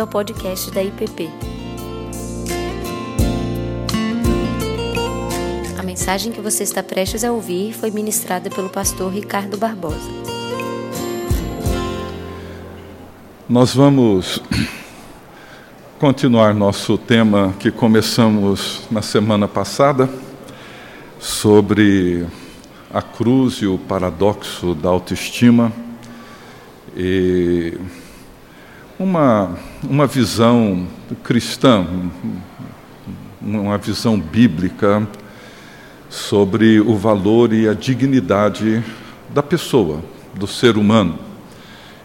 bem-vindo ao podcast da IPP. A mensagem que você está prestes a ouvir foi ministrada pelo pastor Ricardo Barbosa. Nós vamos continuar nosso tema que começamos na semana passada sobre a cruz e o paradoxo da autoestima e uma, uma visão cristã, uma visão bíblica sobre o valor e a dignidade da pessoa, do ser humano.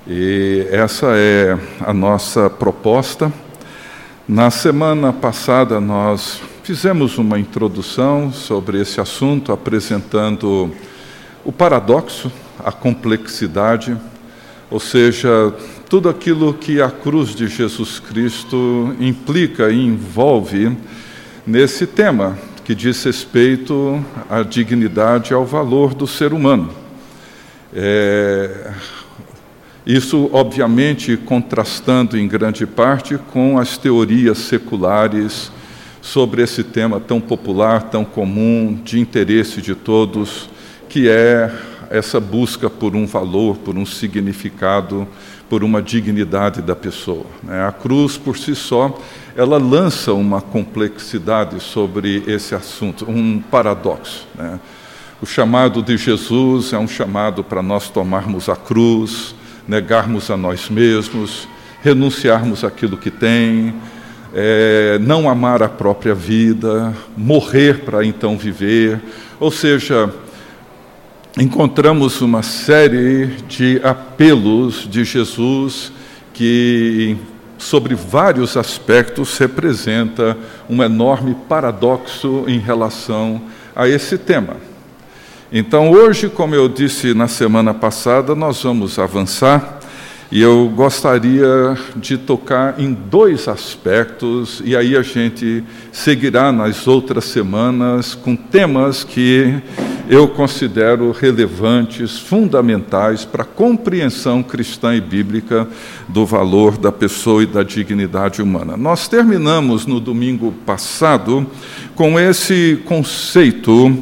E essa é a nossa proposta. Na semana passada, nós fizemos uma introdução sobre esse assunto, apresentando o paradoxo, a complexidade, ou seja, tudo aquilo que a cruz de Jesus Cristo implica e envolve nesse tema que diz respeito à dignidade e ao valor do ser humano. É, isso, obviamente, contrastando em grande parte com as teorias seculares sobre esse tema tão popular, tão comum, de interesse de todos, que é essa busca por um valor, por um significado, por uma dignidade da pessoa. Né? A cruz, por si só, ela lança uma complexidade sobre esse assunto, um paradoxo. Né? O chamado de Jesus é um chamado para nós tomarmos a cruz, negarmos a nós mesmos, renunciarmos aquilo que tem, é, não amar a própria vida, morrer para então viver. Ou seja, encontramos uma série de apelos de Jesus que, sobre vários aspectos, representa um enorme paradoxo em relação a esse tema. Então, hoje, como eu disse na semana passada, nós vamos avançar e eu gostaria de tocar em dois aspectos, e aí a gente seguirá nas outras semanas com temas que eu considero relevantes, fundamentais para a compreensão cristã e bíblica do valor da pessoa e da dignidade humana. Nós terminamos no domingo passado com esse conceito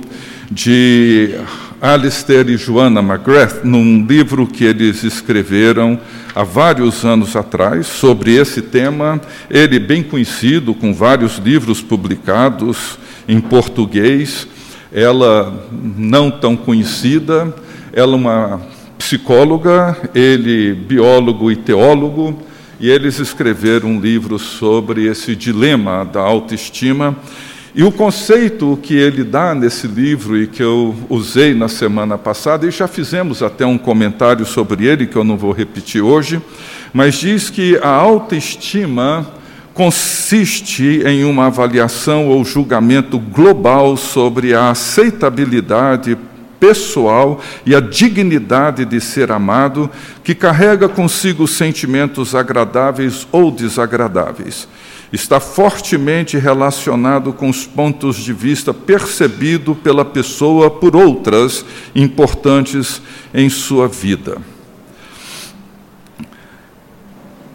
de Alistair e Joanna McGrath, num livro que eles escreveram há vários anos atrás sobre esse tema, ele bem conhecido, com vários livros publicados em português, ela não tão conhecida, ela é uma psicóloga, ele biólogo e teólogo, e eles escreveram um livro sobre esse dilema da autoestima. E o conceito que ele dá nesse livro e que eu usei na semana passada, e já fizemos até um comentário sobre ele, que eu não vou repetir hoje, mas diz que a autoestima consiste em uma avaliação ou julgamento global sobre a aceitabilidade pessoal e a dignidade de ser amado, que carrega consigo sentimentos agradáveis ou desagradáveis está fortemente relacionado com os pontos de vista percebido pela pessoa por outras importantes em sua vida.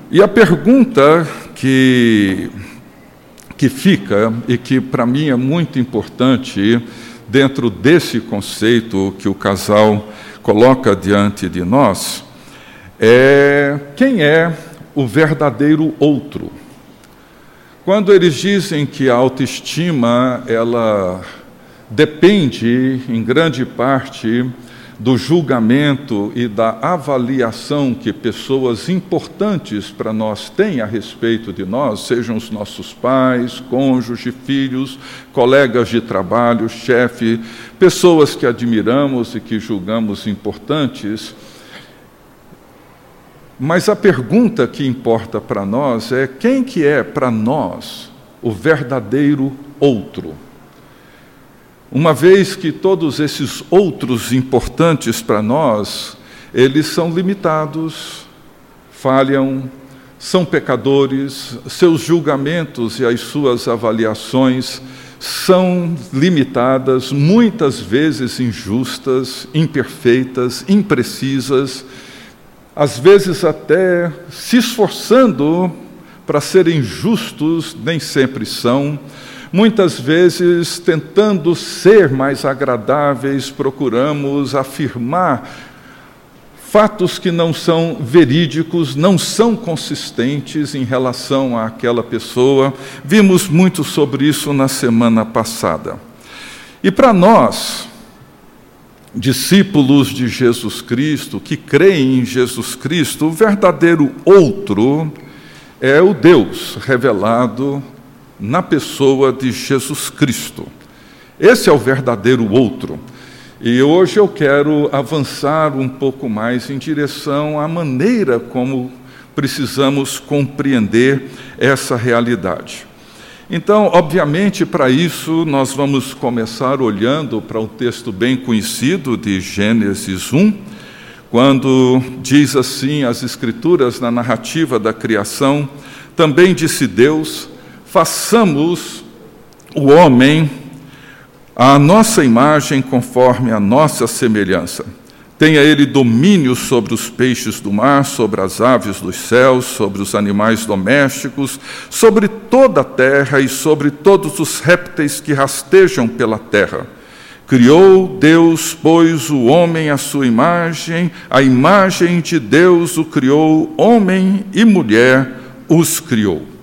E a pergunta que, que fica, e que para mim é muito importante, dentro desse conceito que o casal coloca diante de nós, é quem é o verdadeiro outro? Quando eles dizem que a autoestima ela depende em grande parte do julgamento e da avaliação que pessoas importantes para nós têm a respeito de nós, sejam os nossos pais, cônjuges, filhos, colegas de trabalho, chefe, pessoas que admiramos e que julgamos importantes, mas a pergunta que importa para nós é quem que é para nós o verdadeiro outro? Uma vez que todos esses outros importantes para nós, eles são limitados, falham, são pecadores, seus julgamentos e as suas avaliações são limitadas, muitas vezes injustas, imperfeitas, imprecisas, às vezes até se esforçando para serem justos, nem sempre são. Muitas vezes, tentando ser mais agradáveis, procuramos afirmar fatos que não são verídicos, não são consistentes em relação àquela pessoa. Vimos muito sobre isso na semana passada. E para nós, discípulos de Jesus Cristo, que creem em Jesus Cristo, o verdadeiro outro é o Deus revelado na pessoa de Jesus Cristo. Esse é o verdadeiro outro. E hoje eu quero avançar um pouco mais em direção à maneira como precisamos compreender essa realidade. Então, obviamente, para isso, nós vamos começar olhando para um texto bem conhecido de Gênesis 1, quando diz assim as Escrituras na narrativa da criação: também disse Deus, façamos o homem à nossa imagem, conforme a nossa semelhança Tenha ele domínio sobre os peixes do mar, sobre as aves dos céus, sobre os animais domésticos, sobre toda a terra e sobre todos os répteis que rastejam pela terra. Criou Deus, pois, o homem à sua imagem, a imagem de Deus o criou, homem e mulher os criou.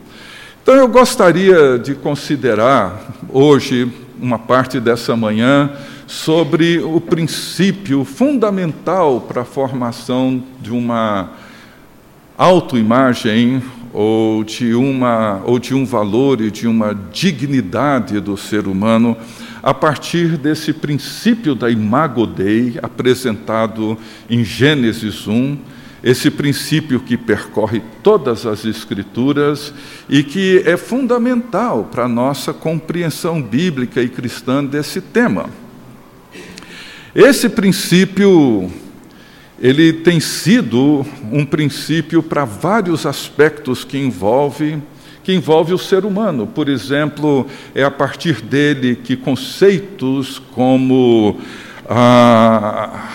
Então eu gostaria de considerar hoje, uma parte dessa manhã, sobre o princípio fundamental para a formação de uma autoimagem ou de, uma, ou de um valor e de uma dignidade do ser humano a partir desse princípio da imago Dei apresentado em Gênesis 1, esse princípio que percorre todas as escrituras e que é fundamental para a nossa compreensão bíblica e cristã desse tema. Esse princípio ele tem sido um princípio para vários aspectos que envolve que envolve o ser humano. Por exemplo, é a partir dele que conceitos como ah,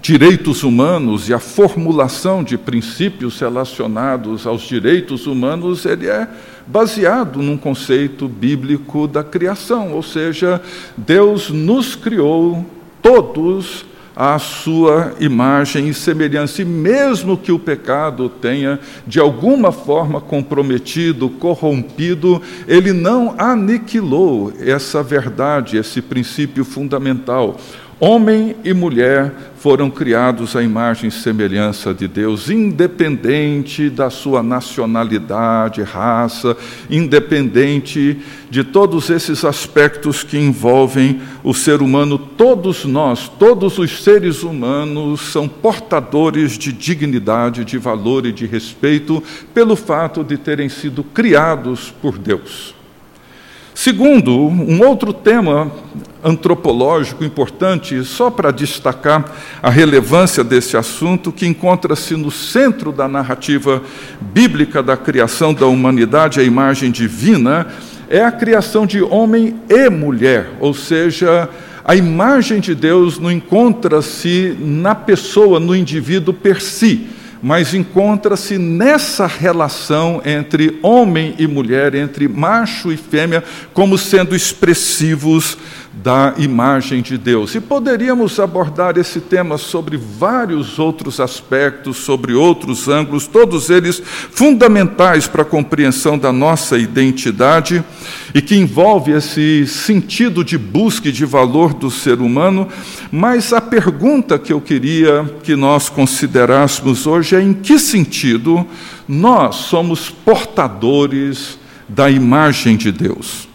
direitos humanos e a formulação de princípios relacionados aos direitos humanos, ele é baseado num conceito bíblico da criação, ou seja, Deus nos criou todos à sua imagem e semelhança, e mesmo que o pecado tenha de alguma forma comprometido, corrompido, ele não aniquilou essa verdade, esse princípio fundamental. Homem e mulher foram criados à imagem e semelhança de Deus, independente da sua nacionalidade, raça, independente de todos esses aspectos que envolvem o ser humano. Todos nós, todos os seres humanos, são portadores de dignidade, de valor e de respeito pelo fato de terem sido criados por Deus. Segundo, um outro tema antropológico importante, só para destacar a relevância desse assunto, que encontra-se no centro da narrativa bíblica da criação da humanidade, a imagem divina, é a criação de homem e mulher, ou seja, a imagem de Deus não encontra-se na pessoa, no indivíduo per si mas encontra-se nessa relação entre homem e mulher, entre macho e fêmea, como sendo expressivos da imagem de Deus. E poderíamos abordar esse tema sobre vários outros aspectos, sobre outros ângulos, todos eles fundamentais para a compreensão da nossa identidade e que envolve esse sentido de busca e de valor do ser humano. Mas a pergunta que eu queria que nós considerássemos hoje é em que sentido nós somos portadores da imagem de Deus.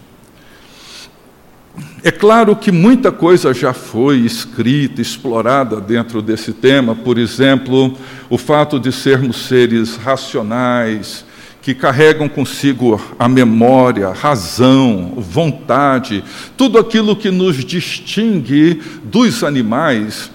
É claro que muita coisa já foi escrita, explorada dentro desse tema, por exemplo, o fato de sermos seres racionais, que carregam consigo a memória, razão, vontade, tudo aquilo que nos distingue dos animais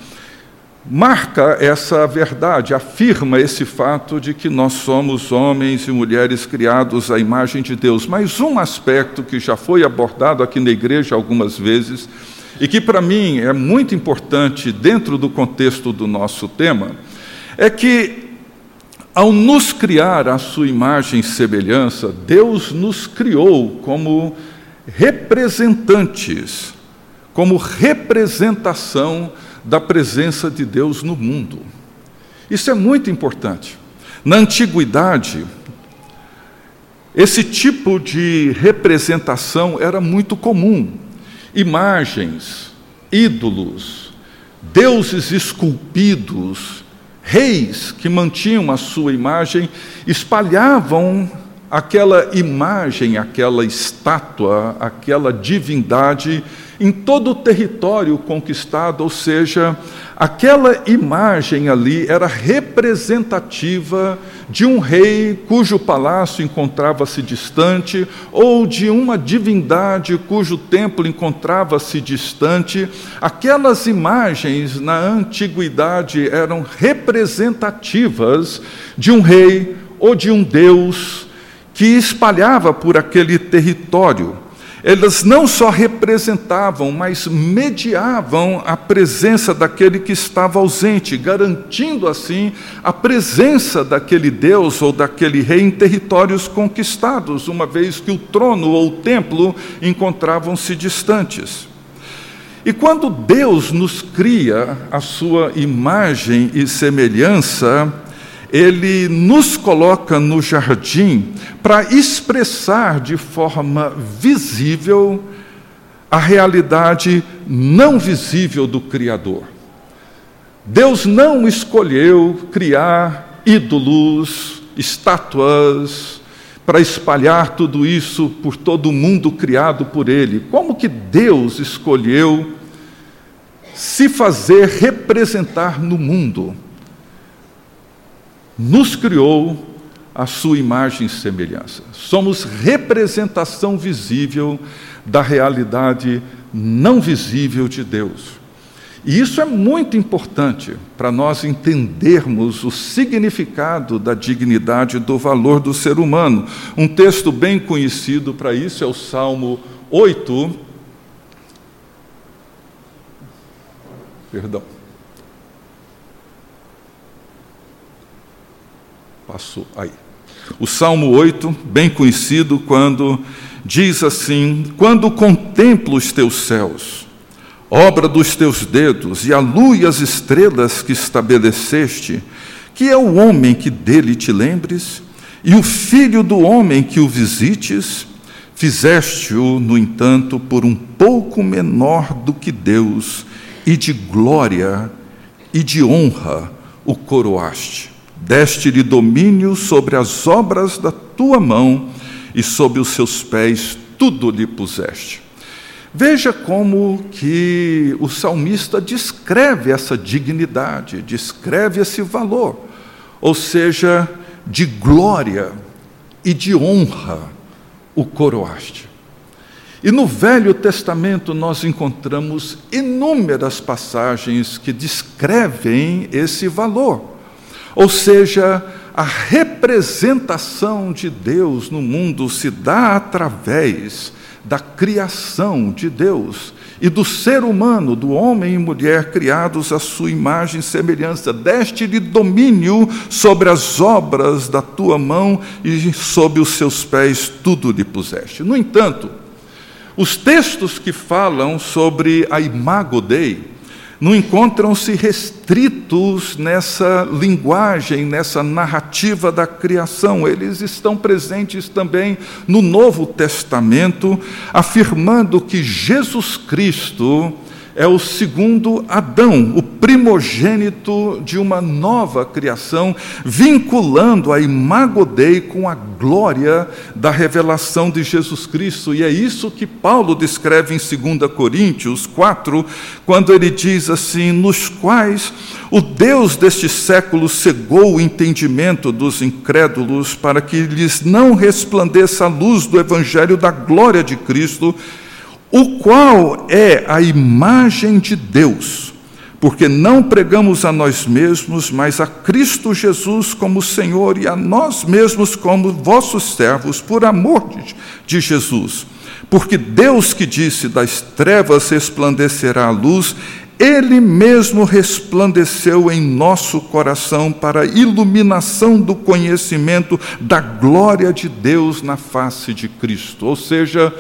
marca essa verdade, afirma esse fato de que nós somos homens e mulheres criados à imagem de Deus. Mas um aspecto que já foi abordado aqui na igreja algumas vezes e que para mim é muito importante dentro do contexto do nosso tema é que Ao nos criar a sua imagem e semelhança, Deus nos criou como representantes, como representação da presença de Deus no mundo. Isso é muito importante. Na antiguidade, esse tipo de representação era muito comum. Imagens, ídolos, deuses esculpidos, reis que mantinham a sua imagem espalhavam aquela imagem, aquela estátua, aquela divindade em todo o território conquistado, ou seja, aquela imagem ali era representativa de um rei cujo palácio encontrava-se distante, ou de uma divindade cujo templo encontrava-se distante. Aquelas imagens na antiguidade eram representativas de um rei ou de um deus que espalhava por aquele território elas não só representavam, mas mediavam a presença daquele que estava ausente, garantindo assim a presença daquele Deus ou daquele rei em territórios conquistados, uma vez que o trono ou o templo encontravam-se distantes. E quando Deus nos cria a sua imagem e semelhança, ele nos coloca no jardim para expressar de forma visível a realidade não visível do Criador. Deus não escolheu criar ídolos, estátuas, para espalhar tudo isso por todo o mundo criado por Ele. Como que Deus escolheu se fazer representar no mundo? Nos criou a sua imagem e semelhança. Somos representação visível da realidade não visível de Deus. E isso é muito importante para nós entendermos o significado da dignidade do valor do ser humano. Um texto bem conhecido para isso é o Salmo 8. Perdão. Aí. O Salmo 8, bem conhecido, quando diz assim: Quando contemplo os teus céus, obra dos teus dedos, e a lua e as estrelas que estabeleceste, que é o homem que dele te lembres, e o filho do homem que o visites, fizeste-o, no entanto, por um pouco menor do que Deus, e de glória e de honra o coroaste deste-lhe domínio sobre as obras da tua mão, e sob os seus pés tudo lhe puseste. Veja como que o salmista descreve essa dignidade, descreve esse valor, ou seja, de glória e de honra o coroaste. E no Velho Testamento nós encontramos inúmeras passagens que descrevem esse valor. Ou seja, a representação de Deus no mundo se dá através da criação de Deus e do ser humano, do homem e mulher criados à sua imagem e semelhança. Deste-lhe domínio sobre as obras da tua mão e sob os seus pés tudo lhe puseste. No entanto, os textos que falam sobre a imago Dei, não encontram-se restritos nessa linguagem, nessa narrativa da criação. Eles estão presentes também no Novo Testamento, afirmando que Jesus Cristo é o segundo Adão, o primogênito de uma nova criação, vinculando a imago Dei com a glória da revelação de Jesus Cristo. E é isso que Paulo descreve em 2 Coríntios 4, quando ele diz assim: nos quais o Deus deste século cegou o entendimento dos incrédulos para que lhes não resplandeça a luz do evangelho da glória de Cristo o qual é a imagem de Deus, porque não pregamos a nós mesmos, mas a Cristo Jesus como Senhor e a nós mesmos como vossos servos, por amor de Jesus. Porque Deus que disse: Das trevas resplandecerá a luz, Ele mesmo resplandeceu em nosso coração para a iluminação do conhecimento da glória de Deus na face de Cristo. Ou seja,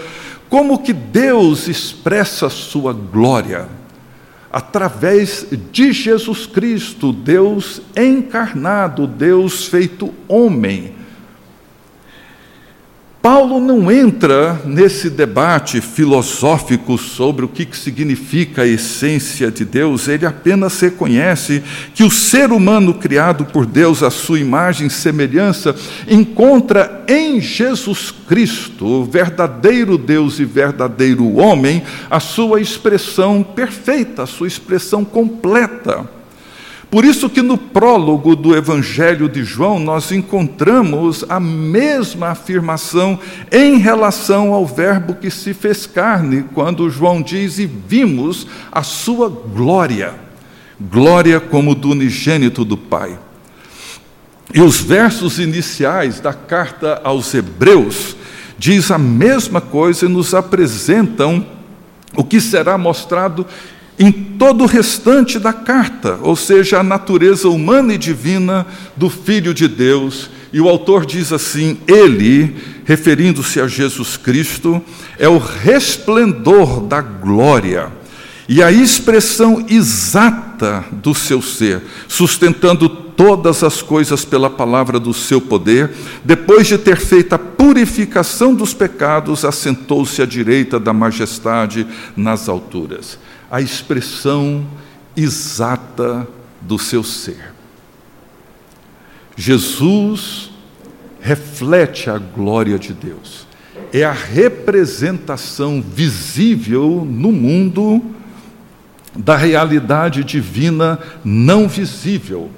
como que Deus expressa sua glória? Através de Jesus Cristo, Deus encarnado, Deus feito homem Paulo não entra nesse debate filosófico sobre o que significa a essência de Deus, ele apenas reconhece que o ser humano criado por Deus, à sua imagem e semelhança, encontra em Jesus Cristo, verdadeiro Deus e verdadeiro homem, a sua expressão perfeita, a sua expressão completa. Por isso que no prólogo do Evangelho de João nós encontramos a mesma afirmação em relação ao verbo que se fez carne, quando João diz e vimos a sua glória, glória como do unigênito do Pai. E os versos iniciais da carta aos Hebreus diz a mesma coisa e nos apresentam o que será mostrado em todo o restante da carta, ou seja, a natureza humana e divina do Filho de Deus. E o autor diz assim: Ele, referindo-se a Jesus Cristo, é o resplendor da glória e a expressão exata do seu ser, sustentando todas as coisas pela palavra do seu poder, depois de ter feito a purificação dos pecados, assentou-se à direita da majestade nas alturas a expressão exata do seu ser. Jesus reflete a glória de Deus, é a representação visível no mundo da realidade divina não visível.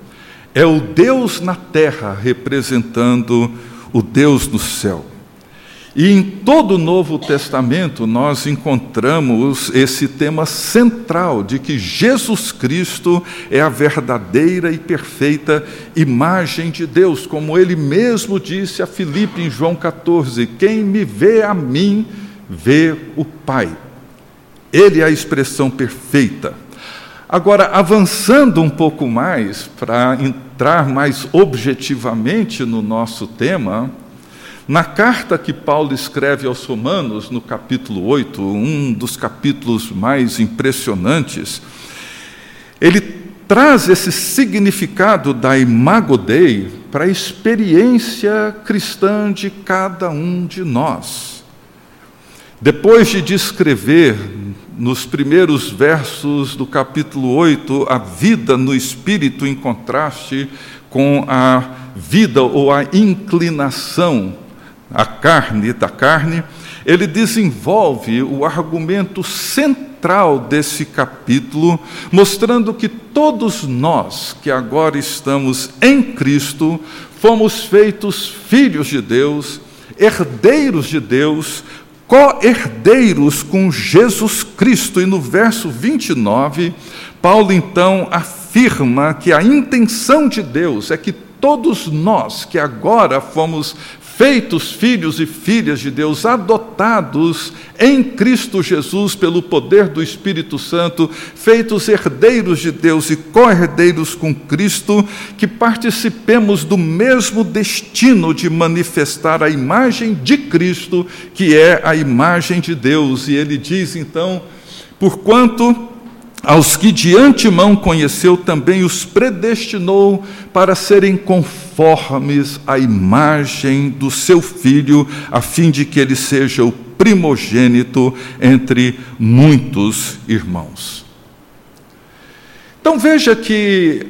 É o Deus na terra representando o Deus no céu. E em todo o Novo Testamento nós encontramos esse tema central de que Jesus Cristo é a verdadeira e perfeita imagem de Deus, como ele mesmo disse a Filipe em João 14: Quem me vê a mim, vê o Pai. Ele é a expressão perfeita. Agora, avançando um pouco mais, para entrar mais objetivamente no nosso tema, na carta que Paulo escreve aos Romanos, no capítulo 8, um dos capítulos mais impressionantes, ele traz esse significado da imago Dei para a experiência cristã de cada um de nós. Depois de descrever nos primeiros versos do capítulo 8 a vida no espírito em contraste com a vida ou a inclinação a carne da carne, ele desenvolve o argumento central desse capítulo, mostrando que todos nós que agora estamos em Cristo, fomos feitos filhos de Deus, herdeiros de Deus, co-herdeiros com Jesus Cristo. E no verso 29, Paulo então afirma que a intenção de Deus é que todos nós que agora fomos feitos filhos e filhas de Deus, adotados em Cristo Jesus pelo poder do Espírito Santo, feitos herdeiros de Deus e co-herdeiros com Cristo, que participemos do mesmo destino de manifestar a imagem de Cristo, que é a imagem de Deus. E ele diz então: porquanto aos que de antemão conheceu, também os predestinou para serem conformes à imagem do seu filho, a fim de que ele seja o primogênito entre muitos irmãos. Então veja que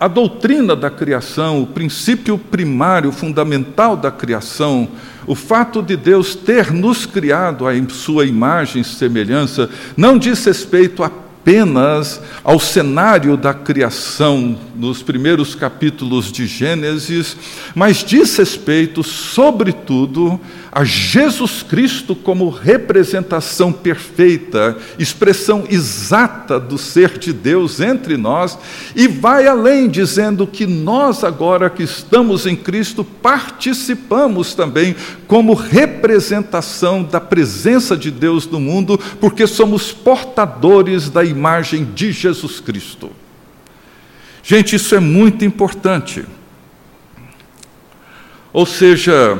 a doutrina da criação, o princípio primário, fundamental da criação, o fato de Deus ter nos criado a sua imagem e semelhança, não diz respeito apenas ao cenário da criação nos primeiros capítulos de Gênesis, mas diz respeito, sobretudo, a Jesus Cristo como representação perfeita, expressão exata do ser de Deus entre nós, e vai além, dizendo que nós, agora que estamos em Cristo, participamos também como representação da presença de Deus no mundo, porque somos portadores da imagem de Jesus Cristo. Gente, isso é muito importante. Ou seja,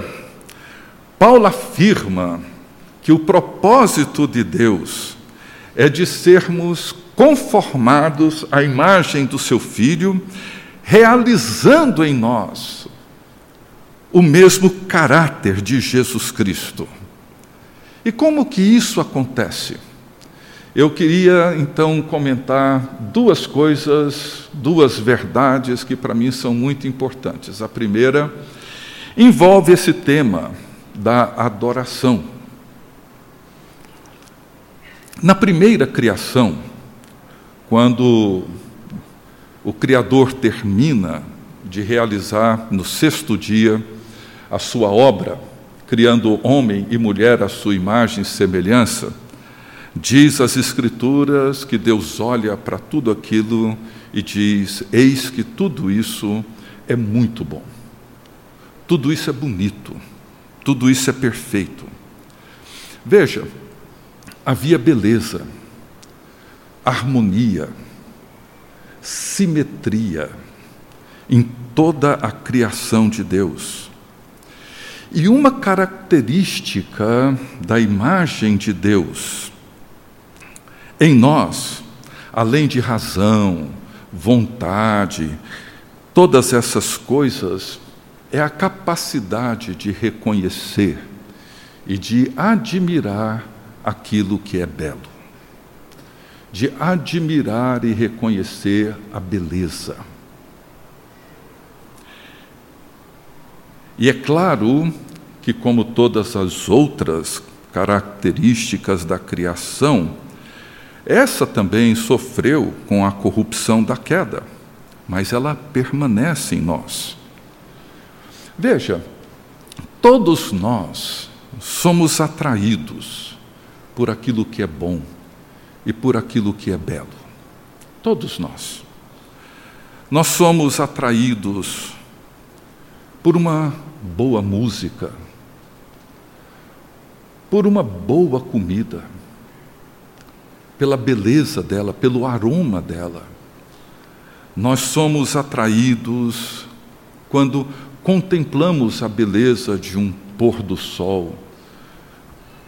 Paulo afirma que o propósito de Deus é de sermos conformados à imagem do seu Filho, realizando em nós o mesmo caráter de Jesus Cristo. E como que isso acontece? Eu queria então comentar duas coisas, duas verdades que para mim são muito importantes. A primeira envolve esse tema da adoração. Na primeira criação, quando o Criador termina de realizar no sexto dia a sua obra, criando homem e mulher à sua imagem e semelhança, diz as Escrituras que Deus olha para tudo aquilo e diz: Eis que tudo isso é muito bom, tudo isso é bonito. Tudo isso é perfeito. Veja, havia beleza, harmonia, simetria em toda a criação de Deus. E uma característica da imagem de Deus em nós, além de razão, vontade, todas essas coisas é a capacidade de reconhecer e de admirar aquilo que é belo, de admirar e reconhecer a beleza. E é claro que, como todas as outras características da criação, essa também sofreu com a corrupção da queda, mas ela permanece em nós. Veja, todos nós somos atraídos por aquilo que é bom e por aquilo que é belo. Todos nós. Nós somos atraídos por uma boa música, por uma boa comida, pela beleza dela, pelo aroma dela. Nós somos atraídos quando contemplamos a beleza de um pôr do sol,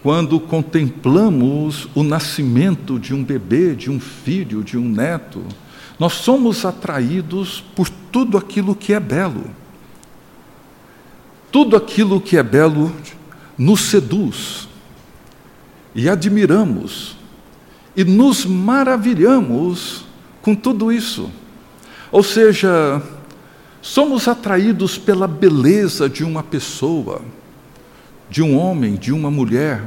quando contemplamos o nascimento de um bebê, de um filho, de um neto, nós somos atraídos por tudo aquilo que é belo. Tudo aquilo que é belo nos seduz e admiramos e nos maravilhamos com tudo isso. Ou seja, Somos atraídos pela beleza de uma pessoa, de um homem, de uma mulher,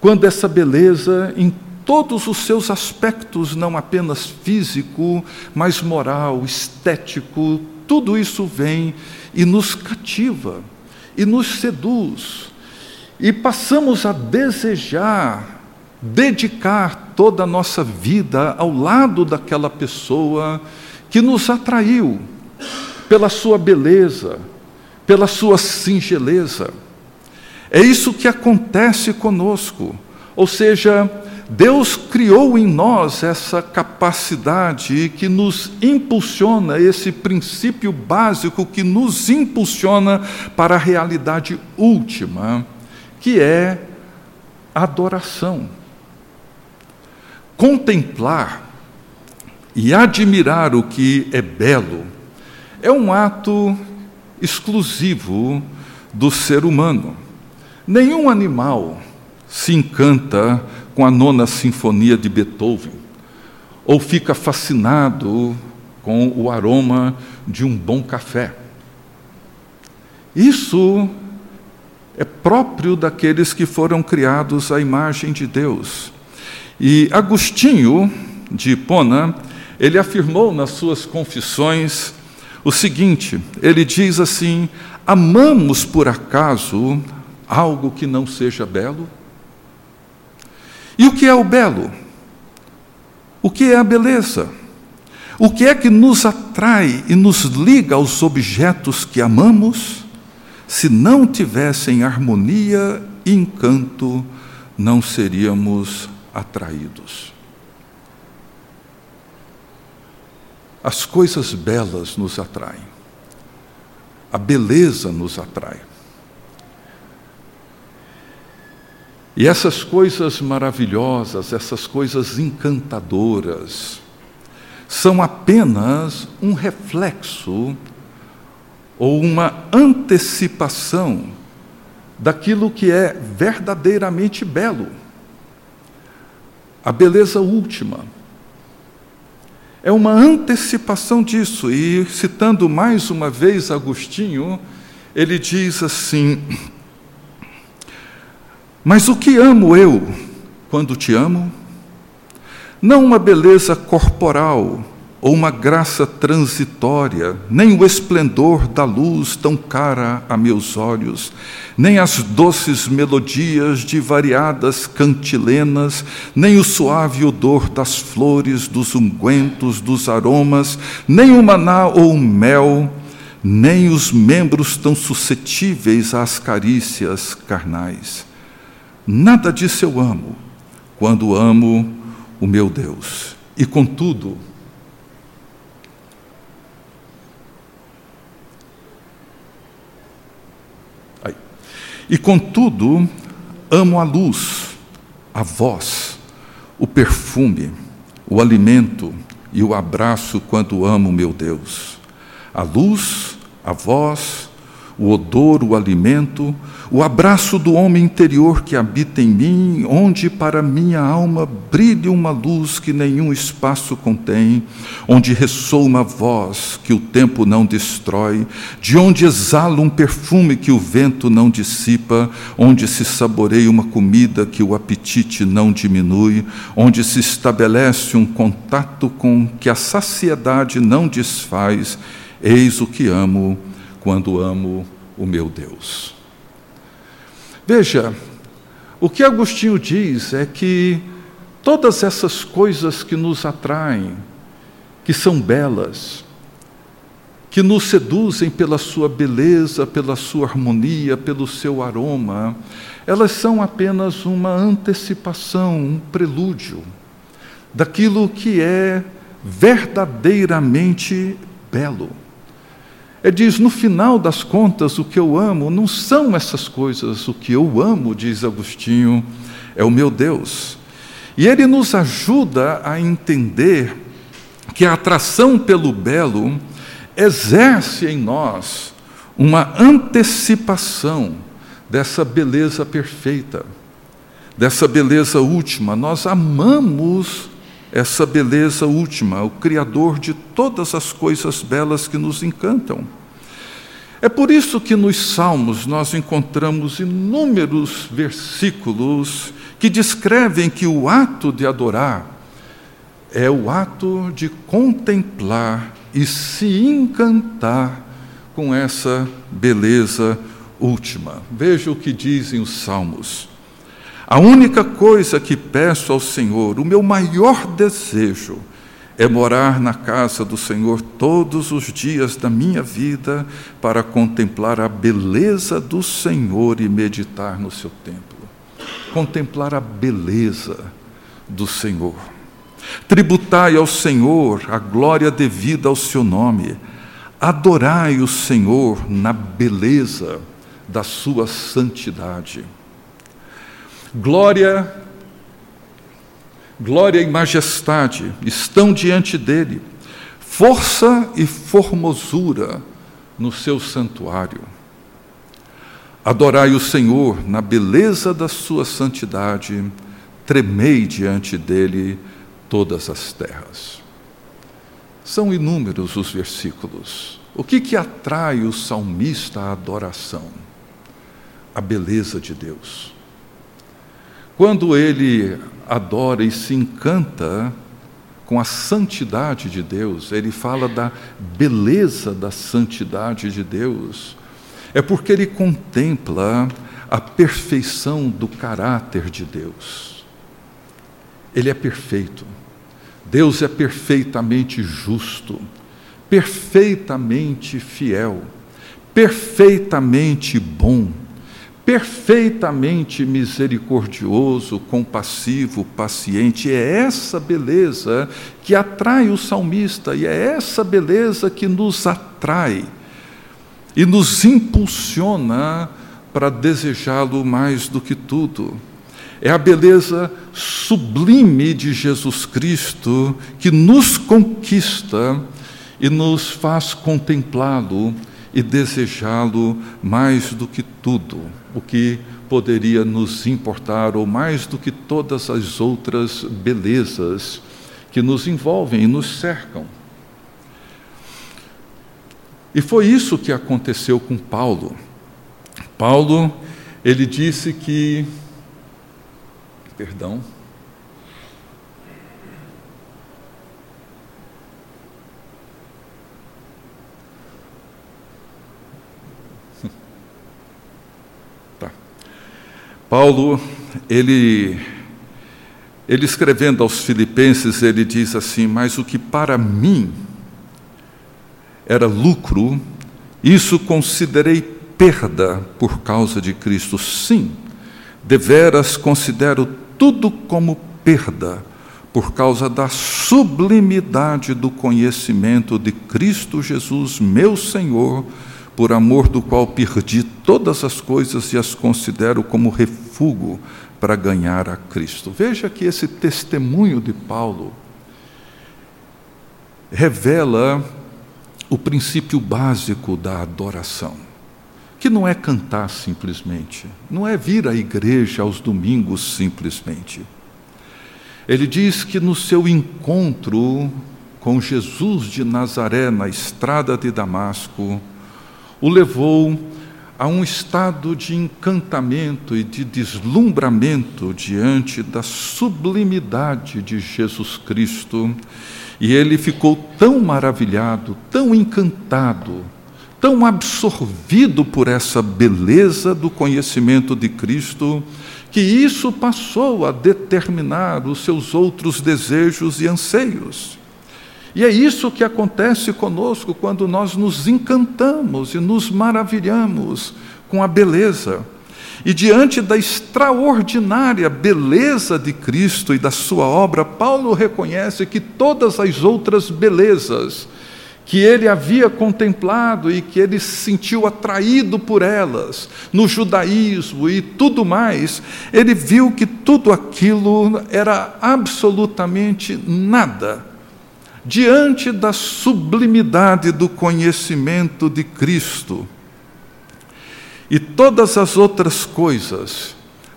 quando essa beleza, em todos os seus aspectos, não apenas físico, mas moral, estético, tudo isso vem e nos cativa e nos seduz. E passamos a desejar dedicar toda a nossa vida ao lado daquela pessoa que nos atraiu pela sua beleza, pela sua singeleza. É isso que acontece conosco. Ou seja, Deus criou em nós essa capacidade que nos impulsiona, esse princípio básico que nos impulsiona para a realidade última, que é adoração. Contemplar e admirar o que é belo é um ato exclusivo do ser humano. Nenhum animal se encanta com a nona sinfonia de Beethoven, ou fica fascinado com o aroma de um bom café. Isso é próprio daqueles que foram criados à imagem de Deus. E Agostinho de Hipona, ele afirmou nas suas confissões o seguinte: ele diz assim: amamos por acaso algo que não seja belo? E o que é o belo? O que é a beleza? O que é que nos atrai e nos liga aos objetos que amamos? Se não tivessem harmonia e encanto, não seríamos atraídos. As coisas belas nos atraem, a beleza nos atrai. E essas coisas maravilhosas, essas coisas encantadoras, são apenas um reflexo ou uma antecipação daquilo que é verdadeiramente belo. A beleza última. É uma antecipação disso, e citando mais uma vez Agostinho, ele diz assim: Mas o que amo eu quando te amo? Não uma beleza corporal ou uma graça transitória, nem o esplendor da luz tão cara a meus olhos, nem as doces melodias de variadas cantilenas, nem o suave odor das flores, dos ungüentos, dos aromas, nem o maná ou o mel, nem os membros tão suscetíveis às carícias carnais. Nada disso eu amo, quando amo o meu Deus. E contudo, e contudo, amo a luz, a voz, o perfume, o alimento e o abraço quando amo meu Deus. A luz, a voz, o odor, o alimento, o abraço do homem interior que habita em mim, onde para minha alma brilha uma luz que nenhum espaço contém, onde ressoa uma voz que o tempo não destrói, de onde exala um perfume que o vento não dissipa, onde se saboreia uma comida que o apetite não diminui, onde se estabelece um contato com que a saciedade não desfaz, eis o que amo quando amo o meu Deus. Veja, o que Agostinho diz é que todas essas coisas que nos atraem, que são belas, que nos seduzem pela sua beleza, pela sua harmonia, pelo seu aroma, elas são apenas uma antecipação, um prelúdio daquilo que é verdadeiramente belo. Ele diz: no final das contas, o que eu amo não são essas coisas, o que eu amo, diz Agostinho, é o meu Deus. E ele nos ajuda a entender que a atração pelo belo exerce em nós uma antecipação dessa beleza perfeita, dessa beleza última. Nós amamos essa beleza última, o Criador de todas as coisas belas que nos encantam. É por isso que nos Salmos nós encontramos inúmeros versículos que descrevem que o ato de adorar é o ato de contemplar e se encantar com essa beleza última. Veja o que dizem os Salmos. A única coisa que peço ao Senhor, o meu maior desejo, é morar na casa do Senhor todos os dias da minha vida para contemplar a beleza do Senhor e meditar no seu templo. Contemplar a beleza do Senhor. Tributai ao Senhor a glória devida ao seu nome. Adorai o Senhor na beleza da sua santidade. Glória, glória e majestade estão diante dele, força e formosura no seu santuário. Adorai o Senhor na beleza da sua santidade, tremei diante dele todas as terras. São inúmeros os versículos. O que, que atrai o salmista à adoração? A beleza de Deus. Quando ele adora e se encanta com a santidade de Deus, ele fala da beleza da santidade de Deus, é porque ele contempla a perfeição do caráter de Deus. Ele é perfeito. Deus é perfeitamente justo, perfeitamente fiel, perfeitamente bom, perfeitamente misericordioso, compassivo, paciente. É essa beleza que atrai o salmista e é essa beleza que nos atrai e nos impulsiona para desejá-lo mais do que tudo. É a beleza sublime de Jesus Cristo que nos conquista e nos faz contemplá-lo e desejá-lo mais do que tudo, o que poderia nos importar, ou mais do que todas as outras belezas que nos envolvem e nos cercam. E foi isso que aconteceu com Paulo. Paulo, ele disse que. Perdão. Paulo, ele, ele escrevendo aos Filipenses, ele diz assim: Mas o que para mim era lucro, isso considerei perda por causa de Cristo. Sim, deveras considero tudo como perda por causa da sublimidade do conhecimento de Cristo Jesus, meu Senhor, por amor do qual perdi todas as coisas e as considero como refúgio para ganhar a Cristo. Veja que esse testemunho de Paulo revela o princípio básico da adoração, que não é cantar simplesmente, não é vir à igreja aos domingos simplesmente. Ele diz que no seu encontro com Jesus de Nazaré na estrada de Damasco, o levou a um estado de encantamento e de deslumbramento diante da sublimidade de Jesus Cristo e ele ficou tão maravilhado, tão encantado, tão absorvido por essa beleza do conhecimento de Cristo, que isso passou a determinar os seus outros desejos e anseios. E é isso que acontece conosco quando nós nos encantamos e nos maravilhamos com a beleza. E diante da extraordinária beleza de Cristo e da sua obra, Paulo reconhece que todas as outras belezas que ele havia contemplado e que ele se sentiu atraído por elas, no judaísmo e tudo mais, ele viu que tudo aquilo era absolutamente nada diante da sublimidade do conhecimento de Cristo e todas as outras coisas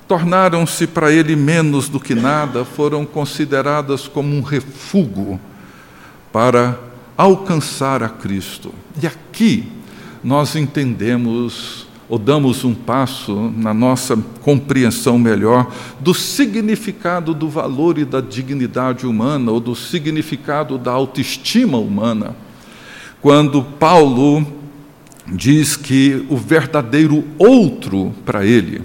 tornaram-se para ele menos do que nada, foram consideradas como um refúgio para alcançar a Cristo. E aqui nós entendemos ou damos um passo na nossa compreensão melhor do significado do valor e da dignidade humana, ou do significado da autoestima humana. Quando Paulo diz que o verdadeiro outro para ele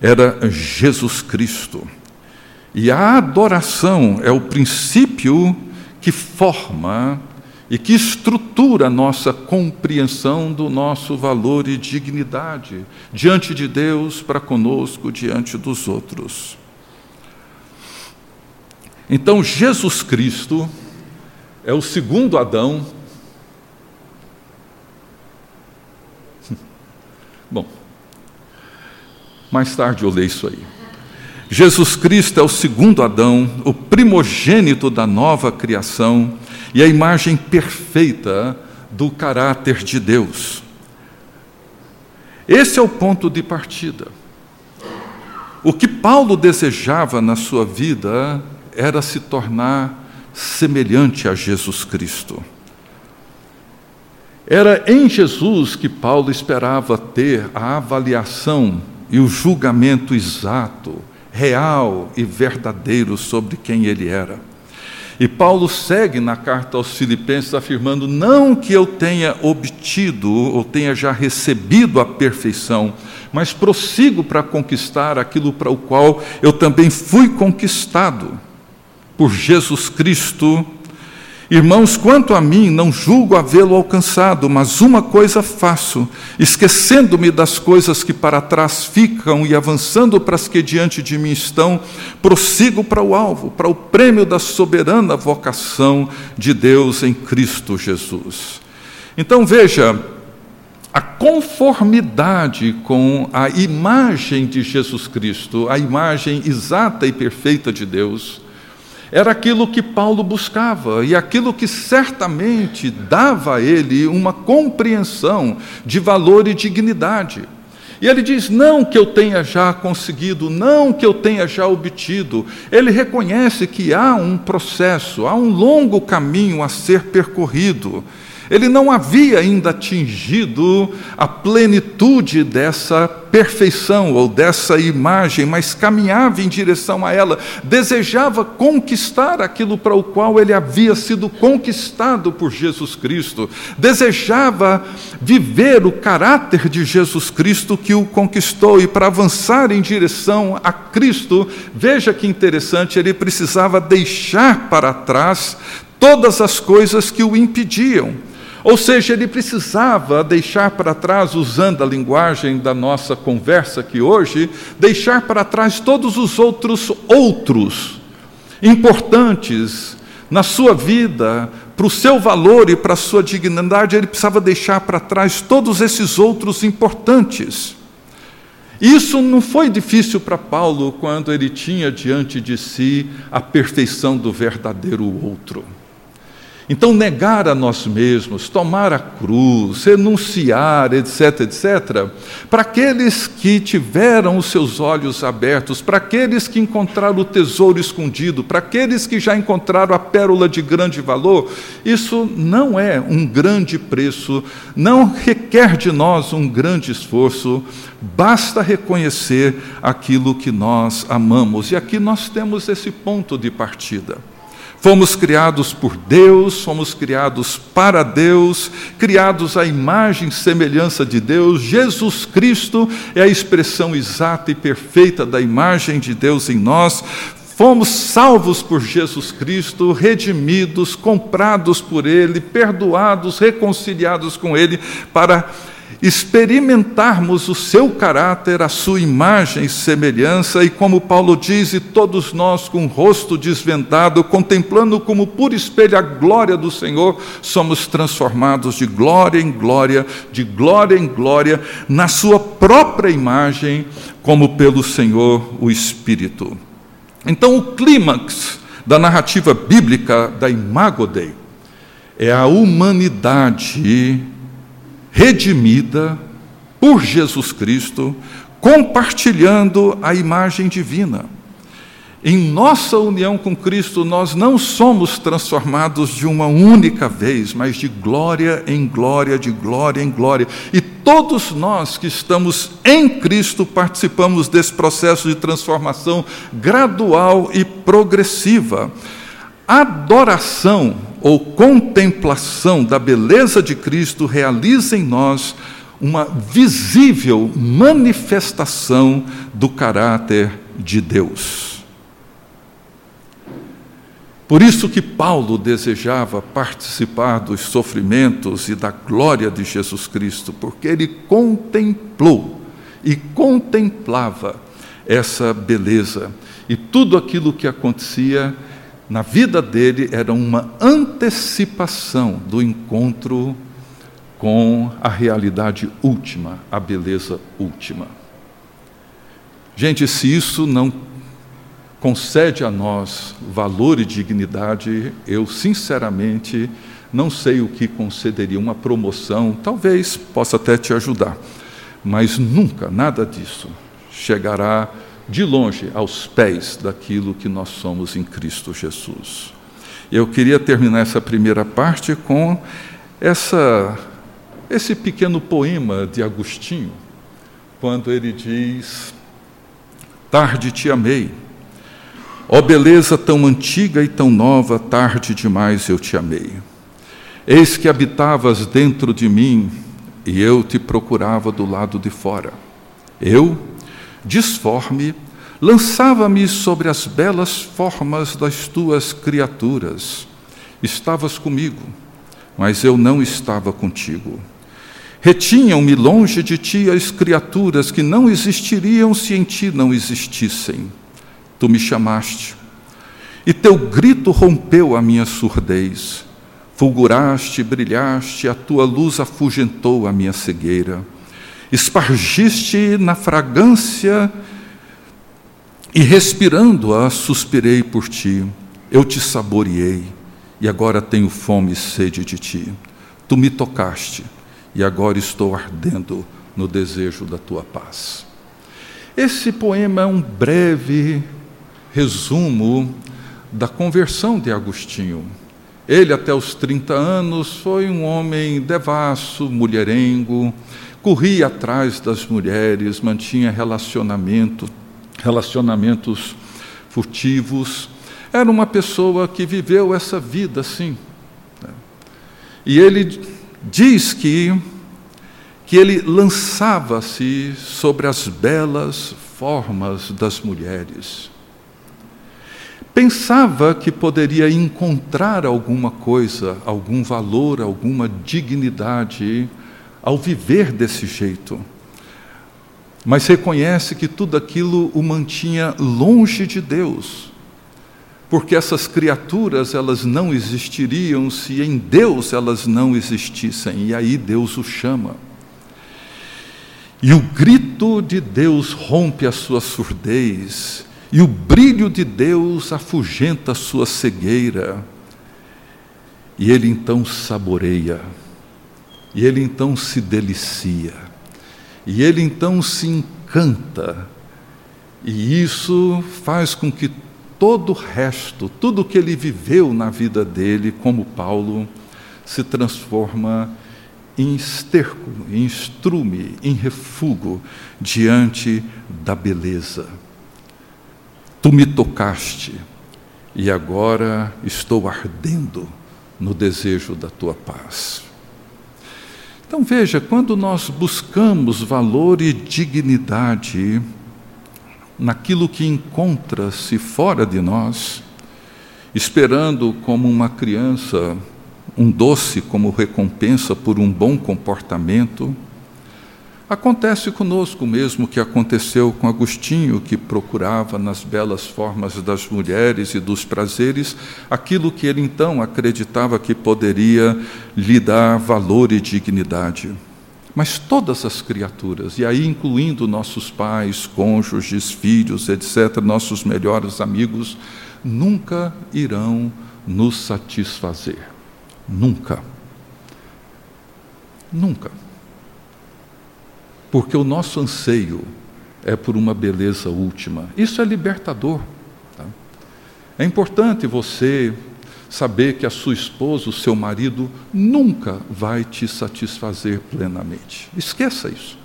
era Jesus Cristo. E a adoração é o princípio que forma e que estrutura a nossa compreensão do nosso valor e dignidade diante de Deus, para conosco, diante dos outros. Então, Jesus Cristo é o segundo Adão Bom, mais tarde eu leio isso aí. Jesus Cristo é o segundo Adão, o primogênito da nova criação e a imagem perfeita do caráter de Deus. Esse é o ponto de partida. O que Paulo desejava na sua vida era se tornar semelhante a Jesus Cristo. Era em Jesus que Paulo esperava ter a avaliação e o julgamento exato, real e verdadeiro sobre quem ele era. E Paulo segue na carta aos Filipenses afirmando: não que eu tenha obtido ou tenha já recebido a perfeição, mas prossigo para conquistar aquilo para o qual eu também fui conquistado por Jesus Cristo Irmãos, quanto a mim, não julgo havê-lo alcançado, mas uma coisa faço, esquecendo-me das coisas que para trás ficam e avançando para as que diante de mim estão, prossigo para o alvo, para o prêmio da soberana vocação de Deus em Cristo Jesus. Então veja, a conformidade com a imagem de Jesus Cristo, a imagem exata e perfeita de Deus, era aquilo que Paulo buscava e aquilo que certamente dava a ele uma compreensão de valor e dignidade. E ele diz: não que eu tenha já conseguido, não que eu tenha já obtido. Ele reconhece que há um processo, há um longo caminho a ser percorrido. Ele não havia ainda atingido a plenitude dessa perfeição ou dessa imagem, mas caminhava em direção a ela, desejava conquistar aquilo para o qual ele havia sido conquistado por Jesus Cristo, desejava viver o caráter de Jesus Cristo que o conquistou, e para avançar em direção a Cristo, veja que interessante, ele precisava deixar para trás todas as coisas que o impediam. Ou seja, ele precisava deixar para trás, usando a linguagem da nossa conversa aqui hoje, deixar para trás todos os outros outros importantes na sua vida, para o seu valor e para a sua dignidade, ele precisava deixar para trás todos esses outros importantes. Isso não foi difícil para Paulo quando ele tinha diante de si a perfeição do verdadeiro outro. Então, negar a nós mesmos, tomar a cruz, renunciar, etc., etc., para aqueles que tiveram os seus olhos abertos, para aqueles que encontraram o tesouro escondido, para aqueles que já encontraram a pérola de grande valor, isso não é um grande preço, não requer de nós um grande esforço, basta reconhecer aquilo que nós amamos. E aqui nós temos esse ponto de partida. Fomos criados por Deus, fomos criados para Deus, criados à imagem e semelhança de Deus. Jesus Cristo é a expressão exata e perfeita da imagem de Deus em nós. Fomos salvos por Jesus Cristo, redimidos, comprados por Ele, perdoados, reconciliados com Ele, para experimentarmos o seu caráter, a sua imagem e semelhança, e como Paulo diz, e todos nós com o rosto desvendado, contemplando como por espelho a glória do Senhor, somos transformados de glória em glória, de glória em glória, na sua própria imagem, como pelo Senhor o Espírito. Então, o clímax da narrativa bíblica da Imago Dei é a humanidade redimida por Jesus Cristo, compartilhando a imagem divina. Em nossa união com Cristo, nós não somos transformados de uma única vez, mas de glória em glória, de glória em glória. E todos nós que estamos em Cristo participamos desse processo de transformação gradual e progressiva. Adoração ou contemplação da beleza de Cristo realiza em nós uma visível manifestação do caráter de Deus. Por isso que Paulo desejava participar dos sofrimentos e da glória de Jesus Cristo, porque ele contemplou e contemplava essa beleza e tudo aquilo que acontecia na vida dele era uma antecipação do encontro com a realidade última, a beleza última. Gente, se isso não concede a nós valor e dignidade, eu sinceramente não sei o que concederia uma promoção, talvez possa até te ajudar, mas nunca nada disso chegará a de longe aos pés daquilo que nós somos em Cristo Jesus. Eu queria terminar essa primeira parte com essa, esse pequeno poema de Agostinho, quando ele diz: Tarde te amei, Ó beleza tão antiga e tão nova, tarde demais eu te amei. Eis que habitavas dentro de mim e eu te procurava do lado de fora. Eu, disforme, lançava-me sobre as belas formas das tuas criaturas. Estavas comigo, mas eu não estava contigo. Retinham-me longe de ti as criaturas que não existiriam se em ti não existissem tu me chamaste, e teu grito rompeu a minha surdez. Fulguraste, brilhaste, a tua luz afugentou a minha cegueira. Espargiste na fragrância e respirando-a, suspirei por ti. Eu te saboreei e agora tenho fome e sede de ti. Tu me tocaste e agora estou ardendo no desejo da tua paz. Esse poema é um breve resumo da conversão de Agostinho. Ele, até os 30 anos, foi um homem devasso, mulherengo, corria atrás das mulheres, mantinha relacionamento, relacionamentos furtivos. Era uma pessoa que viveu essa vida assim. E ele diz que, que ele lançava-se sobre as belas formas das mulheres pensava que poderia encontrar alguma coisa, algum valor, alguma dignidade ao viver desse jeito. Mas reconhece que tudo aquilo o mantinha longe de Deus. Porque essas criaturas, elas não existiriam se em Deus elas não existissem, e aí Deus o chama. E o grito de Deus rompe a sua surdez, e o brilho de Deus afugenta a sua cegueira. E ele então saboreia, e ele então se delicia, e ele então se encanta, e isso faz com que todo o resto, tudo que ele viveu na vida dele, como Paulo, se transforma em esterco, em estrume, em refúgio diante da beleza. Tu me tocaste e agora estou ardendo no desejo da tua paz. Então veja, quando nós buscamos valor e dignidade naquilo que encontra-se fora de nós, esperando como uma criança um doce como recompensa por um bom comportamento, Acontece conosco mesmo que aconteceu com Agostinho, que procurava nas belas formas das mulheres e dos prazeres aquilo que ele então acreditava que poderia lhe dar valor e dignidade. Mas todas as criaturas, e aí incluindo nossos pais, cônjuges, filhos, etc., nossos melhores amigos, nunca irão nos satisfazer. Nunca. Nunca porque o nosso anseio é por uma beleza última. Isso é libertador. Tá? É importante você saber que a sua esposa, o seu marido, nunca vai te satisfazer plenamente. Esqueça isso.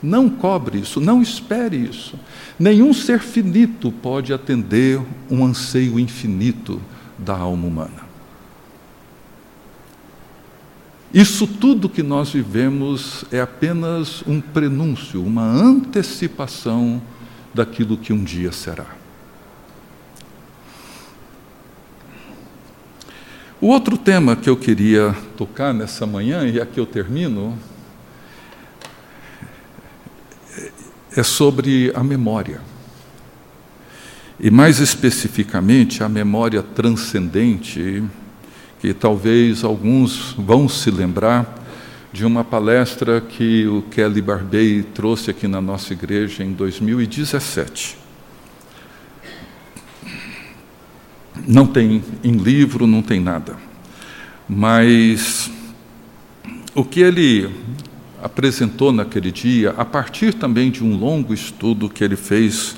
Não cobre isso, não espere isso. Nenhum ser finito pode atender um anseio infinito da alma humana. Isso tudo que nós vivemos é apenas um prenúncio, uma antecipação daquilo que um dia será. O outro tema que eu queria tocar nessa manhã, e aqui eu termino, é sobre a memória. E mais especificamente, a memória transcendente que talvez alguns vão se lembrar de uma palestra que o Kelly Barbey trouxe aqui na nossa igreja em 2017. Não tem em livro, não tem nada. Mas o que ele apresentou naquele dia, a partir também de um longo estudo que ele fez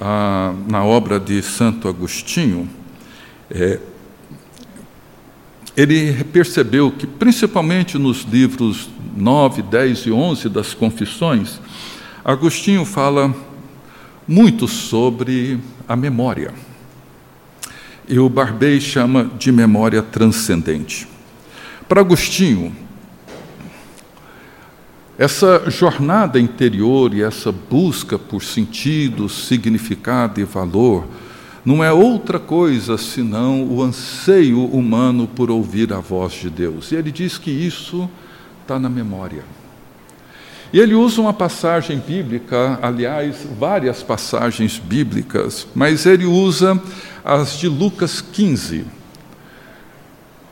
ah, na obra de Santo Agostinho, é, ele percebeu que, principalmente nos livros 9, 10 e 11 das Confissões, Agostinho fala muito sobre a memória. e o Barbei chama de memória transcendente. Para Agostinho, essa jornada interior e essa busca por sentido, significado e valor não é outra coisa senão o anseio humano por ouvir a voz de Deus. E ele diz que isso está na memória. E ele usa uma passagem bíblica, aliás, várias passagens bíblicas, mas ele usa as de Lucas 15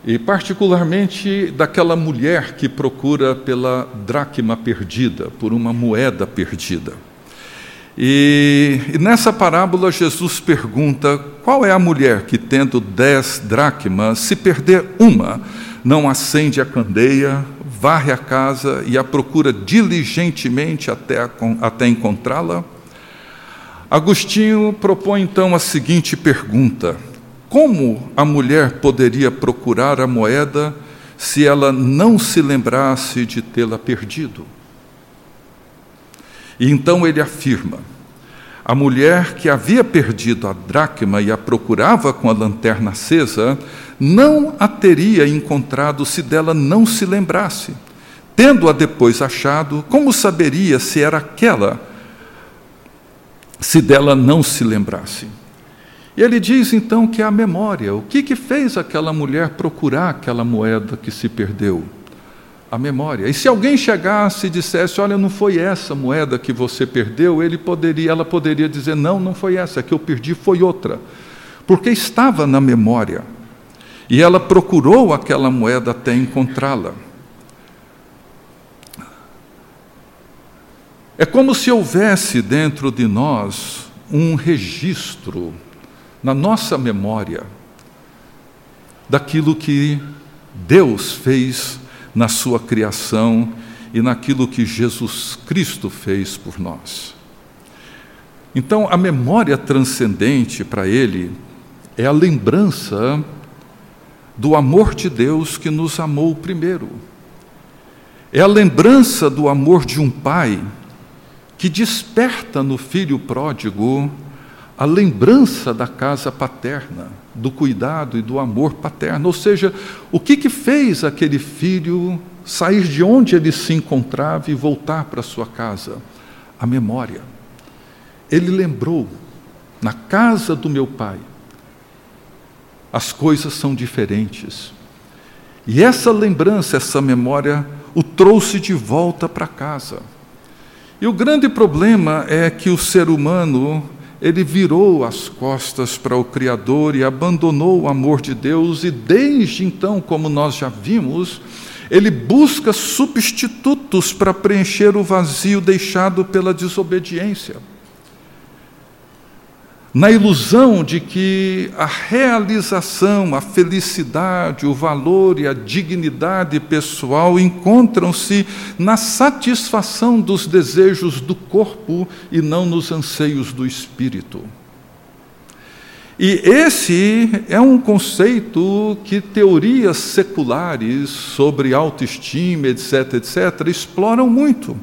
e particularmente daquela mulher que procura pela dracma perdida, por uma moeda perdida. E, e, nessa parábola, Jesus pergunta: qual é a mulher que, tendo dez dracmas, se perder uma, não acende a candeia, varre a casa e a procura diligentemente até, até encontrá-la? Agostinho propõe então a seguinte pergunta como a mulher poderia procurar a moeda se ela não se lembrasse de tê-la perdido? E então ele afirma: a mulher que havia perdido a dracma e a procurava com a lanterna acesa, não a teria encontrado se dela não se lembrasse. Tendo-a depois achado, como saberia se era aquela, se dela não se lembrasse? E ele diz então que é a memória. O que, que fez aquela mulher procurar aquela moeda que se perdeu? A memória. E se alguém chegasse e dissesse, olha, não foi essa moeda que você perdeu, ele poderia, ela poderia dizer, não, não foi essa, a que eu perdi foi outra. Porque estava na memória. E ela procurou aquela moeda até encontrá-la. É como se houvesse dentro de nós um registro na nossa memória daquilo que Deus fez na sua criação e naquilo que Jesus Cristo fez por nós. Então, a memória transcendente para ele é a lembrança do amor de Deus que nos amou primeiro. É a lembrança do amor de um pai que desperta no filho pródigo a lembrança da casa paterna, do cuidado e do amor paterno. Ou seja, o que, que fez aquele filho sair de onde ele se encontrava e voltar para sua casa? A memória. Ele lembrou, na casa do meu pai, as coisas são diferentes. E essa lembrança, essa memória, o trouxe de volta para casa. E o grande problema é que o ser humano ele virou as costas para o Criador e abandonou o amor de Deus, e desde então, como nós já vimos, ele busca substitutos para preencher o vazio deixado pela desobediência na ilusão de que a realização, a felicidade, o valor e a dignidade pessoal encontram-se na satisfação dos desejos do corpo e não nos anseios do espírito. E esse é um conceito que teorias seculares sobre autoestima, etc., etc., exploram muito.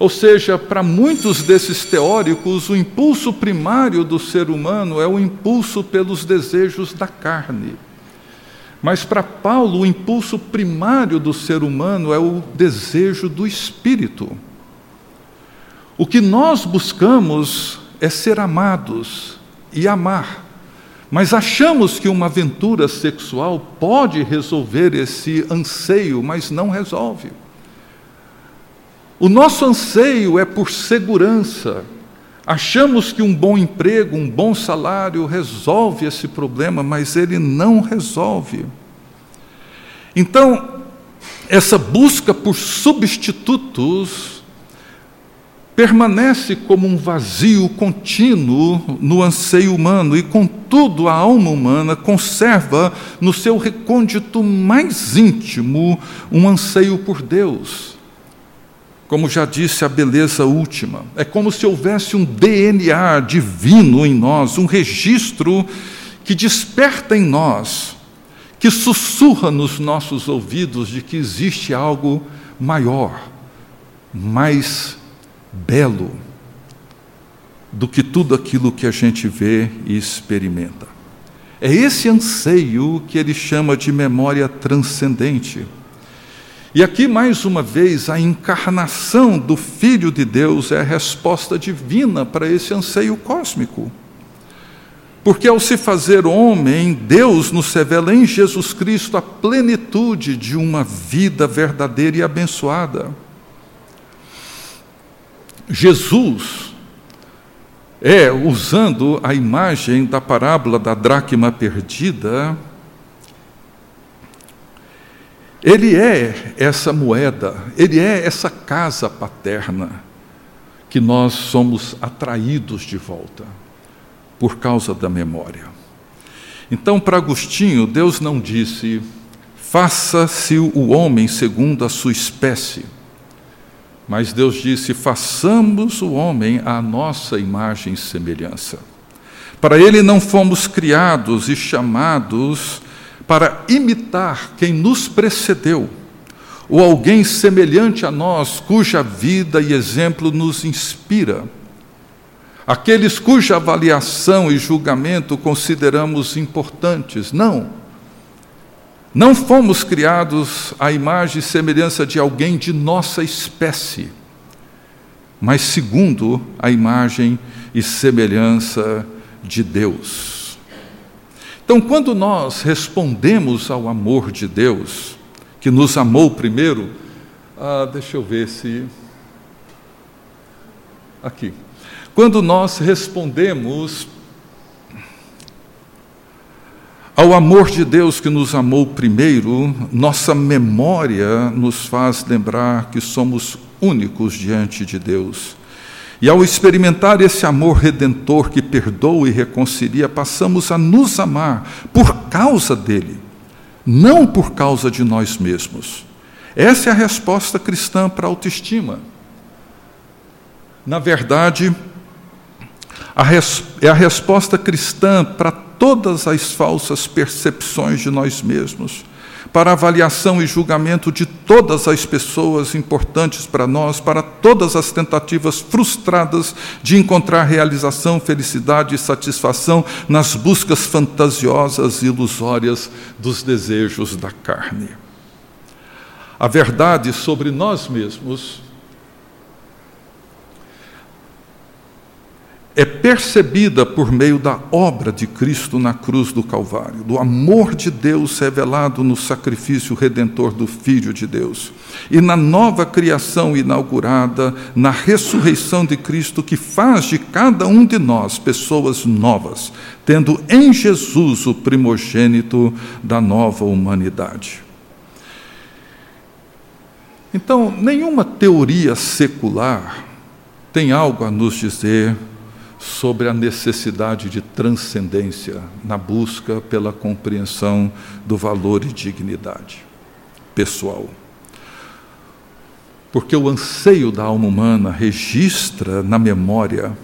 Ou seja, para muitos desses teóricos, o impulso primário do ser humano é o impulso pelos desejos da carne. Mas para Paulo, o impulso primário do ser humano é o desejo do espírito. O que nós buscamos é ser amados e amar. Mas achamos que uma aventura sexual pode resolver esse anseio, mas não resolve. O nosso anseio é por segurança. Achamos que um bom emprego, um bom salário resolve esse problema, mas ele não resolve. Então, essa busca por substitutos permanece como um vazio contínuo no anseio humano, e contudo a alma humana conserva no seu recôndito mais íntimo um anseio por Deus como já disse, a beleza última. É como se houvesse um DNA divino em nós, um registro que desperta em nós, que sussurra nos nossos ouvidos de que existe algo maior, mais belo do que tudo aquilo que a gente vê e experimenta. É esse anseio que ele chama de memória transcendente. E aqui, mais uma vez, a encarnação do Filho de Deus é a resposta divina para esse anseio cósmico. Porque ao se fazer homem, Deus nos revela em Jesus Cristo a plenitude de uma vida verdadeira e abençoada. Jesus é, usando a imagem da parábola da dracma perdida, ele é essa moeda, ele é essa casa paterna que nós somos atraídos de volta por causa da memória. Então, para Agostinho, Deus não disse: faça-se o homem segundo a sua espécie. Mas Deus disse: façamos o homem à nossa imagem e semelhança. Para ele não fomos criados e chamados para imitar quem nos precedeu, ou alguém semelhante a nós, cuja vida e exemplo nos inspira aqueles cuja avaliação e julgamento consideramos importantes. Não. Não fomos criados à imagem e semelhança de alguém de nossa espécie, mas segundo a imagem e semelhança de Deus. Então, quando nós respondemos ao amor de Deus, que nos amou primeiro, ah, deixa eu ver se. Aqui. Quando nós respondemos ao amor de Deus que nos amou primeiro, nossa memória nos faz lembrar que somos únicos diante de Deus. E ao experimentar esse amor redentor que perdoa e reconcilia, passamos a nos amar por causa dele, não por causa de nós mesmos. Essa é a resposta cristã para a autoestima. Na verdade, a res, é a resposta cristã para todas as falsas percepções de nós mesmos, para avaliação e julgamento de todas as pessoas importantes para nós, para todas as tentativas frustradas de encontrar realização, felicidade e satisfação nas buscas fantasiosas e ilusórias dos desejos da carne. A verdade sobre nós mesmos é percebida por meio da obra de Cristo na cruz do Calvário, do amor de Deus revelado no sacrifício redentor do Filho de Deus, e na nova criação inaugurada na ressurreição de Cristo, que faz de cada um de nós pessoas novas, tendo em Jesus o primogênito da nova humanidade. Então, nenhuma teoria secular tem algo a nos dizer sobre a necessidade de transcendência na busca pela compreensão do valor e dignidade pessoal. Porque o anseio da alma humana registra na memória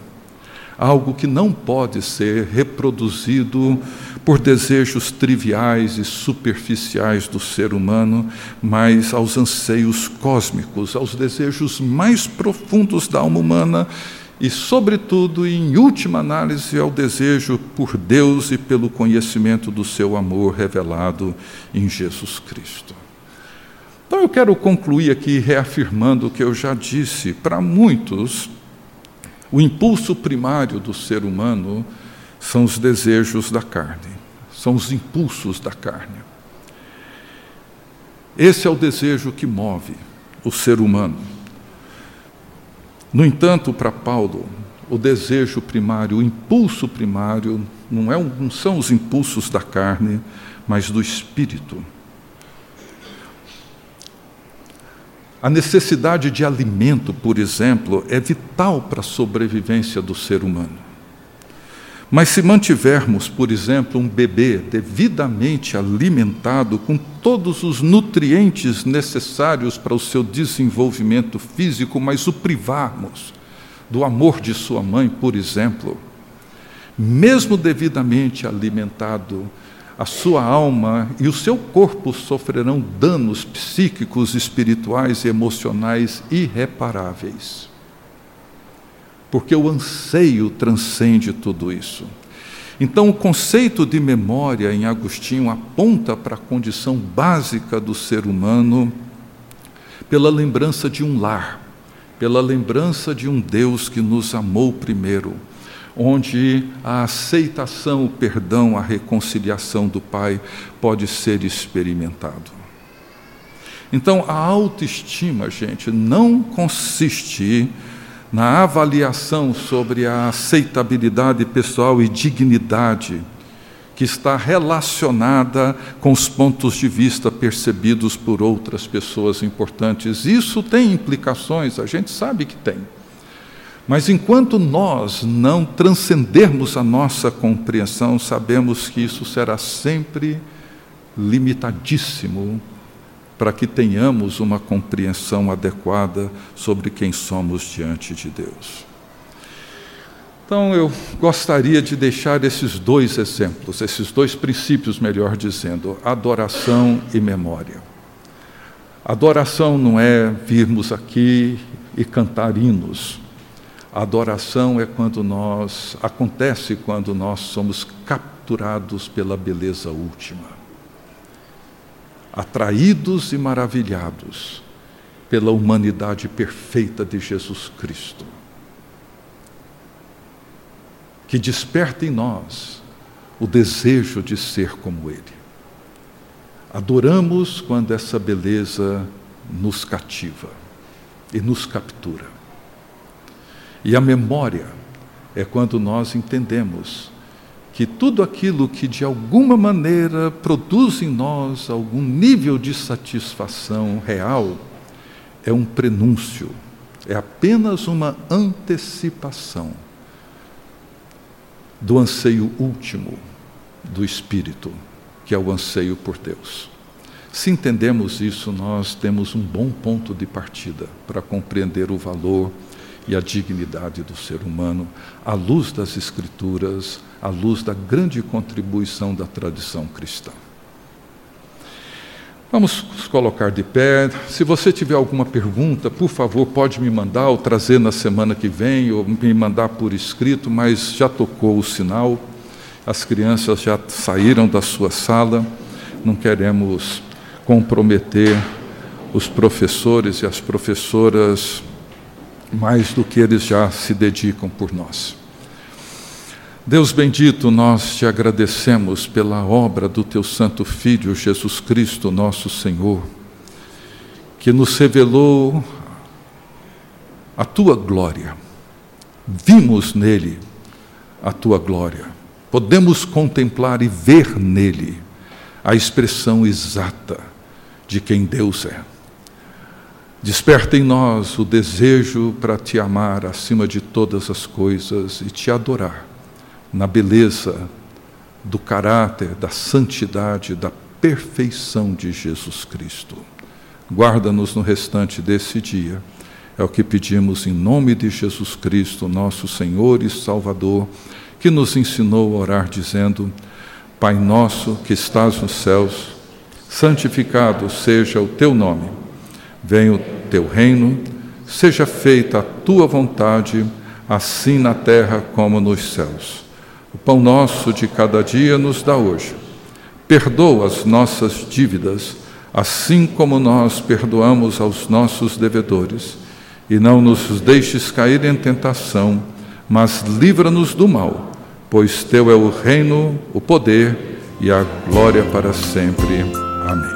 algo que não pode ser reproduzido por desejos triviais e superficiais do ser humano, mas aos anseios cósmicos, aos desejos mais profundos da alma humana e, sobretudo, em última análise, ao desejo por Deus e pelo conhecimento do seu amor revelado em Jesus Cristo. Então, eu quero concluir aqui reafirmando o que eu já disse. Para muitos, o impulso primário do ser humano são os desejos da carne, são os impulsos da carne. Esse é o desejo que move o ser humano. No entanto, para Paulo, o desejo primário, o impulso primário, não, é, não são os impulsos da carne, mas do espírito. A necessidade de alimento, por exemplo, é vital para a sobrevivência do ser humano. Mas se mantivermos, por exemplo, um bebê devidamente alimentado com todos os nutrientes necessários para o seu desenvolvimento físico, mas o privarmos do amor de sua mãe, por exemplo, mesmo devidamente alimentado, a sua alma e o seu corpo sofrerão danos psíquicos, espirituais e emocionais irreparáveis porque o anseio transcende tudo isso. Então, o conceito de memória em Agostinho aponta para a condição básica do ser humano pela lembrança de um lar, pela lembrança de um Deus que nos amou primeiro, onde a aceitação, o perdão, a reconciliação do Pai pode ser experimentado. Então, a autoestima, gente, não consiste na avaliação sobre a aceitabilidade pessoal e dignidade que está relacionada com os pontos de vista percebidos por outras pessoas importantes. Isso tem implicações, a gente sabe que tem. Mas enquanto nós não transcendermos a nossa compreensão, sabemos que isso será sempre limitadíssimo para que tenhamos uma compreensão adequada sobre quem somos diante de Deus. Então, eu gostaria de deixar esses dois exemplos, esses dois princípios, melhor dizendo, adoração e memória. Adoração não é virmos aqui e cantar hinos. Adoração é quando nós acontece quando nós somos capturados pela beleza última atraídos e maravilhados pela humanidade perfeita de Jesus Cristo, que desperta em nós o desejo de ser como Ele. Adoramos quando essa beleza nos cativa e nos captura. E a memória é quando nós entendemos que tudo aquilo que de alguma maneira produz em nós algum nível de satisfação real é um prenúncio, é apenas uma antecipação do anseio último do Espírito, que é o anseio por Deus. Se entendemos isso, nós temos um bom ponto de partida para compreender o valor e a dignidade do ser humano à luz das Escrituras, à luz da grande contribuição da tradição cristã. Vamos nos colocar de pé. Se você tiver alguma pergunta, por favor, pode me mandar ou trazer na semana que vem, ou me mandar por escrito, mas já tocou o sinal, as crianças já saíram da sua sala, não queremos comprometer os professores e as professoras mais do que eles já se dedicam por nós. Deus bendito, nós te agradecemos pela obra do teu Santo Filho, Jesus Cristo, nosso Senhor, que nos revelou a tua glória. Vimos nele a tua glória. Podemos contemplar e ver nele a expressão exata de quem Deus é. Desperta em nós o desejo para te amar acima de todas as coisas e te adorar na beleza do caráter, da santidade, da perfeição de Jesus Cristo. Guarda-nos no restante desse dia. É o que pedimos em nome de Jesus Cristo, nosso Senhor e Salvador, que nos ensinou a orar dizendo: Pai nosso que estás nos céus, santificado seja o teu nome. Venha o teu reino, seja feita a tua vontade, assim na terra como nos céus. O pão nosso de cada dia nos dá hoje. Perdoa as nossas dívidas, assim como nós perdoamos aos nossos devedores. E não nos deixes cair em tentação, mas livra-nos do mal, pois Teu é o reino, o poder e a glória para sempre. Amém.